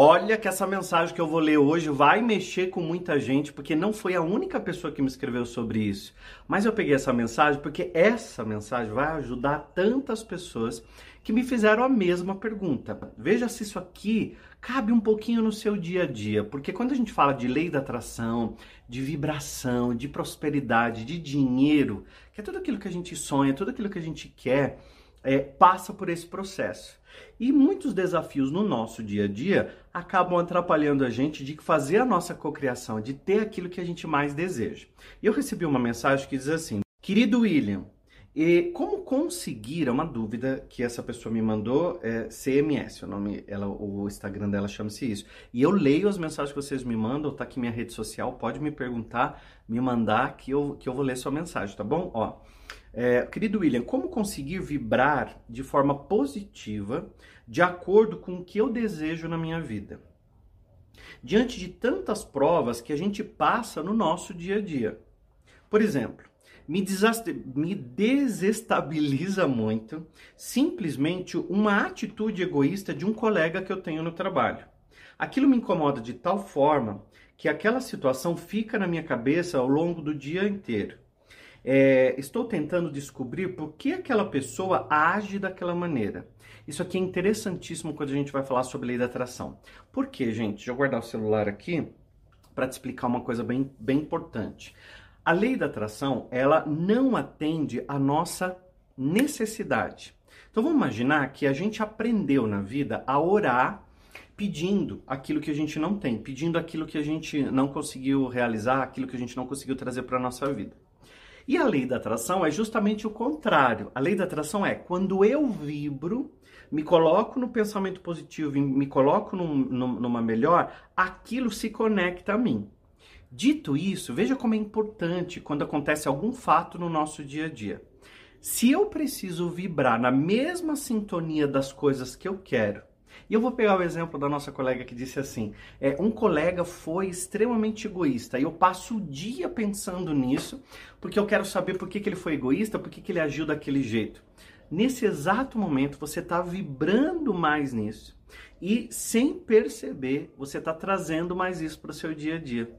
Olha que essa mensagem que eu vou ler hoje vai mexer com muita gente, porque não foi a única pessoa que me escreveu sobre isso. Mas eu peguei essa mensagem porque essa mensagem vai ajudar tantas pessoas que me fizeram a mesma pergunta. Veja se isso aqui cabe um pouquinho no seu dia a dia, porque quando a gente fala de lei da atração, de vibração, de prosperidade, de dinheiro, que é tudo aquilo que a gente sonha, tudo aquilo que a gente quer, é, passa por esse processo. E muitos desafios no nosso dia a dia acabam atrapalhando a gente de fazer a nossa cocriação, de ter aquilo que a gente mais deseja. Eu recebi uma mensagem que diz assim: Querido William, e como conseguir, é uma dúvida que essa pessoa me mandou, é CMS, o nome, ela, o Instagram dela chama-se isso. E eu leio as mensagens que vocês me mandam, tá aqui minha rede social, pode me perguntar, me mandar que eu, que eu vou ler sua mensagem, tá bom? Ó, é, querido William, como conseguir vibrar de forma positiva, de acordo com o que eu desejo na minha vida? Diante de tantas provas que a gente passa no nosso dia a dia. Por exemplo, me, me desestabiliza muito simplesmente uma atitude egoísta de um colega que eu tenho no trabalho. Aquilo me incomoda de tal forma que aquela situação fica na minha cabeça ao longo do dia inteiro. É, estou tentando descobrir por que aquela pessoa age daquela maneira. Isso aqui é interessantíssimo quando a gente vai falar sobre lei da atração. Por quê, gente? Deixa eu guardar o celular aqui para te explicar uma coisa bem, bem importante. A lei da atração, ela não atende à nossa necessidade. Então vamos imaginar que a gente aprendeu na vida a orar pedindo aquilo que a gente não tem, pedindo aquilo que a gente não conseguiu realizar, aquilo que a gente não conseguiu trazer para a nossa vida. E a lei da atração é justamente o contrário. A lei da atração é quando eu vibro, me coloco no pensamento positivo, me coloco num, numa melhor, aquilo se conecta a mim. Dito isso, veja como é importante quando acontece algum fato no nosso dia a dia. Se eu preciso vibrar na mesma sintonia das coisas que eu quero, e eu vou pegar o exemplo da nossa colega que disse assim: é, um colega foi extremamente egoísta. E eu passo o dia pensando nisso, porque eu quero saber por que, que ele foi egoísta, por que, que ele agiu daquele jeito. Nesse exato momento, você está vibrando mais nisso. E sem perceber, você está trazendo mais isso para o seu dia a dia.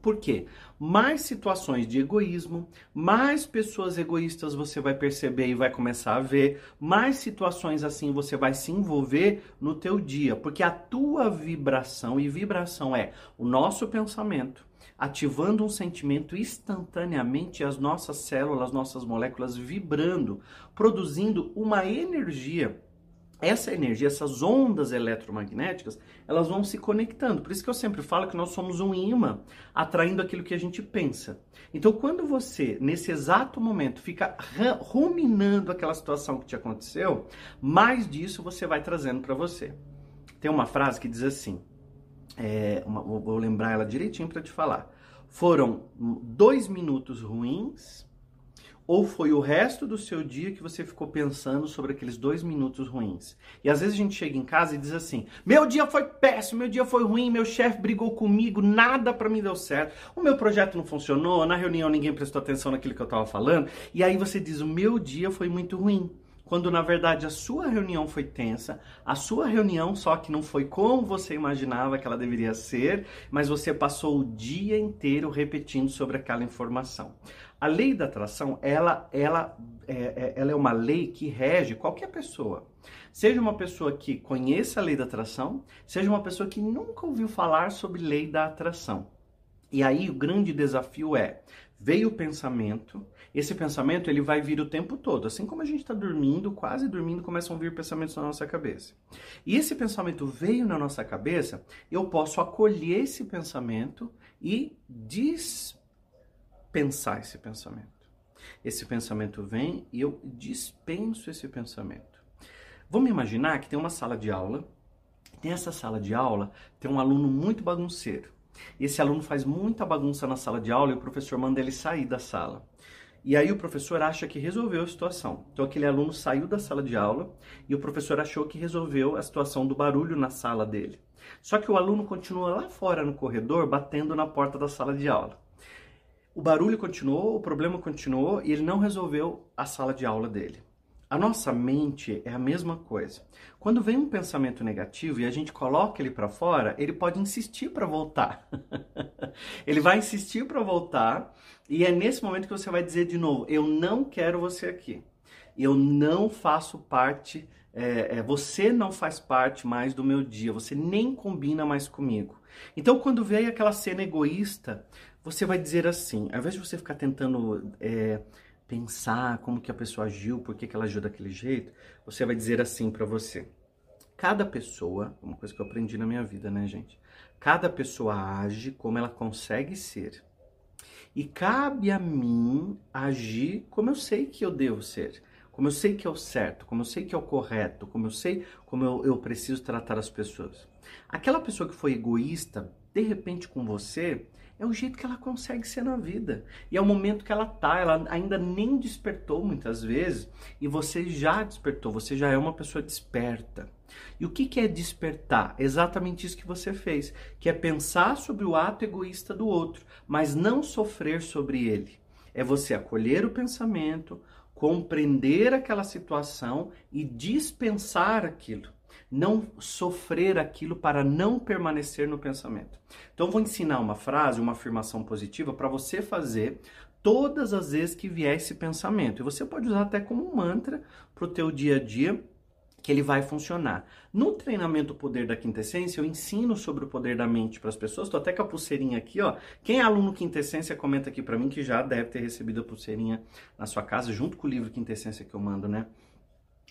Por quê? Mais situações de egoísmo, mais pessoas egoístas você vai perceber e vai começar a ver, mais situações assim você vai se envolver no teu dia, porque a tua vibração e vibração é o nosso pensamento ativando um sentimento instantaneamente as nossas células, nossas moléculas vibrando, produzindo uma energia essa energia, essas ondas eletromagnéticas, elas vão se conectando. Por isso que eu sempre falo que nós somos um imã, atraindo aquilo que a gente pensa. Então, quando você, nesse exato momento, fica ruminando aquela situação que te aconteceu, mais disso você vai trazendo para você. Tem uma frase que diz assim, é, uma, vou lembrar ela direitinho para te falar. Foram dois minutos ruins ou foi o resto do seu dia que você ficou pensando sobre aqueles dois minutos ruins? E às vezes a gente chega em casa e diz assim: meu dia foi péssimo, meu dia foi ruim, meu chefe brigou comigo, nada para mim deu certo, o meu projeto não funcionou, na reunião ninguém prestou atenção naquilo que eu estava falando. E aí você diz: o meu dia foi muito ruim quando na verdade a sua reunião foi tensa, a sua reunião só que não foi como você imaginava que ela deveria ser, mas você passou o dia inteiro repetindo sobre aquela informação. A lei da atração, ela, ela, é, é, ela é uma lei que rege qualquer pessoa. Seja uma pessoa que conheça a lei da atração, seja uma pessoa que nunca ouviu falar sobre lei da atração. E aí o grande desafio é, veio o pensamento, esse pensamento ele vai vir o tempo todo. Assim como a gente está dormindo, quase dormindo, começam a vir pensamentos na nossa cabeça. E esse pensamento veio na nossa cabeça, eu posso acolher esse pensamento e dispensar esse pensamento. Esse pensamento vem e eu dispenso esse pensamento. Vamos imaginar que tem uma sala de aula. Nessa sala de aula tem um aluno muito bagunceiro. Esse aluno faz muita bagunça na sala de aula e o professor manda ele sair da sala. E aí o professor acha que resolveu a situação. Então aquele aluno saiu da sala de aula e o professor achou que resolveu a situação do barulho na sala dele. Só que o aluno continua lá fora no corredor batendo na porta da sala de aula. O barulho continuou, o problema continuou e ele não resolveu a sala de aula dele. A nossa mente é a mesma coisa. Quando vem um pensamento negativo e a gente coloca ele para fora, ele pode insistir para voltar. ele vai insistir para voltar e é nesse momento que você vai dizer de novo: Eu não quero você aqui. Eu não faço parte. É, é, você não faz parte mais do meu dia. Você nem combina mais comigo. Então, quando vem aquela cena egoísta, você vai dizer assim: ao invés de você ficar tentando é, pensar como que a pessoa agiu, por que, que ela agiu daquele jeito, você vai dizer assim para você. Cada pessoa, uma coisa que eu aprendi na minha vida, né, gente? Cada pessoa age como ela consegue ser. E cabe a mim agir como eu sei que eu devo ser, como eu sei que é o certo, como eu sei que é o correto, como eu sei como eu, eu preciso tratar as pessoas. Aquela pessoa que foi egoísta, de repente com você, é o jeito que ela consegue ser na vida. E é o momento que ela tá, ela ainda nem despertou muitas vezes, e você já despertou, você já é uma pessoa desperta. E o que, que é despertar? Exatamente isso que você fez, que é pensar sobre o ato egoísta do outro, mas não sofrer sobre ele. É você acolher o pensamento, compreender aquela situação e dispensar aquilo não sofrer aquilo para não permanecer no pensamento. Então vou ensinar uma frase, uma afirmação positiva para você fazer todas as vezes que vier esse pensamento. E você pode usar até como um mantra para o teu dia a dia que ele vai funcionar. No treinamento Poder da Quintessência, eu ensino sobre o poder da mente para as pessoas. Estou até com a pulseirinha aqui, ó. Quem é aluno Quintessência, comenta aqui para mim que já deve ter recebido a pulseirinha na sua casa, junto com o livro Quintessência que eu mando, né?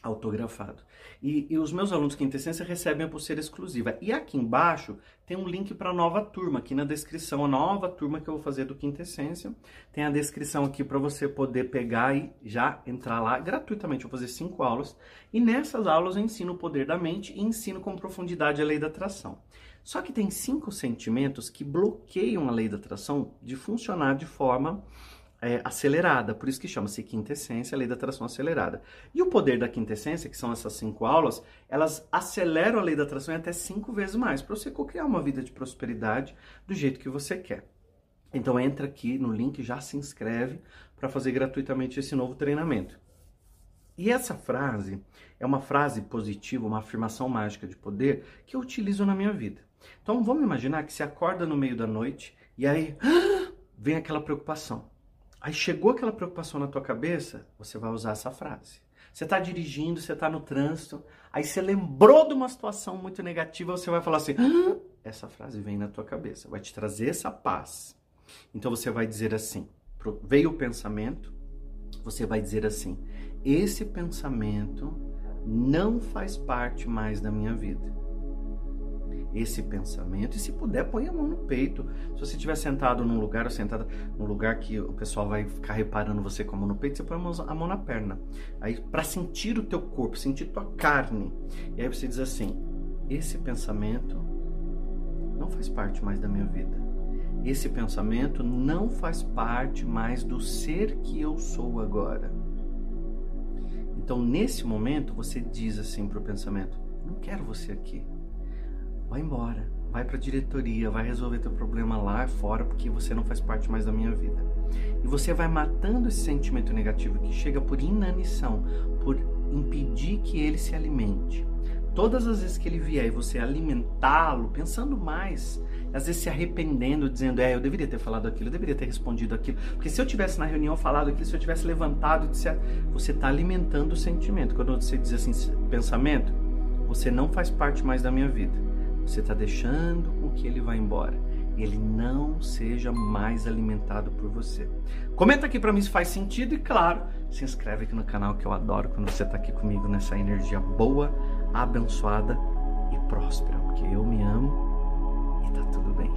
Autografado. E, e, os meus alunos Quintessência recebem a pulseira exclusiva. E aqui embaixo tem um link para a nova turma, aqui na descrição, a nova turma que eu vou fazer do Quintessência. Tem a descrição aqui para você poder pegar e já entrar lá gratuitamente. Eu vou fazer cinco aulas. E nessas aulas eu ensino o poder da mente e ensino com profundidade a lei da atração. Só que tem cinco sentimentos que bloqueiam a lei da atração de funcionar de forma é, acelerada, por isso que chama-se quintessência, a lei da atração acelerada. E o poder da quintessência, que são essas cinco aulas, elas aceleram a lei da atração até cinco vezes mais, para você criar uma vida de prosperidade do jeito que você quer. Então entra aqui no link, já se inscreve para fazer gratuitamente esse novo treinamento. E essa frase é uma frase positiva, uma afirmação mágica de poder que eu utilizo na minha vida. Então vamos imaginar que você acorda no meio da noite e aí vem aquela preocupação. Aí chegou aquela preocupação na tua cabeça, você vai usar essa frase. Você está dirigindo, você está no trânsito, aí você lembrou de uma situação muito negativa, você vai falar assim: ah! essa frase vem na tua cabeça, vai te trazer essa paz. Então você vai dizer assim: veio o pensamento, você vai dizer assim: esse pensamento não faz parte mais da minha vida esse pensamento e se puder põe a mão no peito. Se você estiver sentado num lugar ou sentada num lugar que o pessoal vai ficar reparando você com a mão no peito, você põe a mão, a mão na perna. Aí para sentir o teu corpo, sentir tua carne. E aí você diz assim: esse pensamento não faz parte mais da minha vida. Esse pensamento não faz parte mais do ser que eu sou agora. Então, nesse momento, você diz assim para o pensamento: Não quero você aqui vai embora, vai para a diretoria, vai resolver teu problema lá fora, porque você não faz parte mais da minha vida. E você vai matando esse sentimento negativo que chega por inanição, por impedir que ele se alimente. Todas as vezes que ele vier e você alimentá-lo, pensando mais, às vezes se arrependendo, dizendo, é, eu deveria ter falado aquilo, eu deveria ter respondido aquilo. Porque se eu tivesse na reunião falado aquilo, se eu tivesse levantado e disser, você está alimentando o sentimento. Quando você diz assim, pensamento, você não faz parte mais da minha vida você está deixando com que ele vá embora. Ele não seja mais alimentado por você. Comenta aqui para mim se faz sentido e, claro, se inscreve aqui no canal que eu adoro quando você está aqui comigo nessa energia boa, abençoada e próspera. Porque eu me amo e tá tudo bem.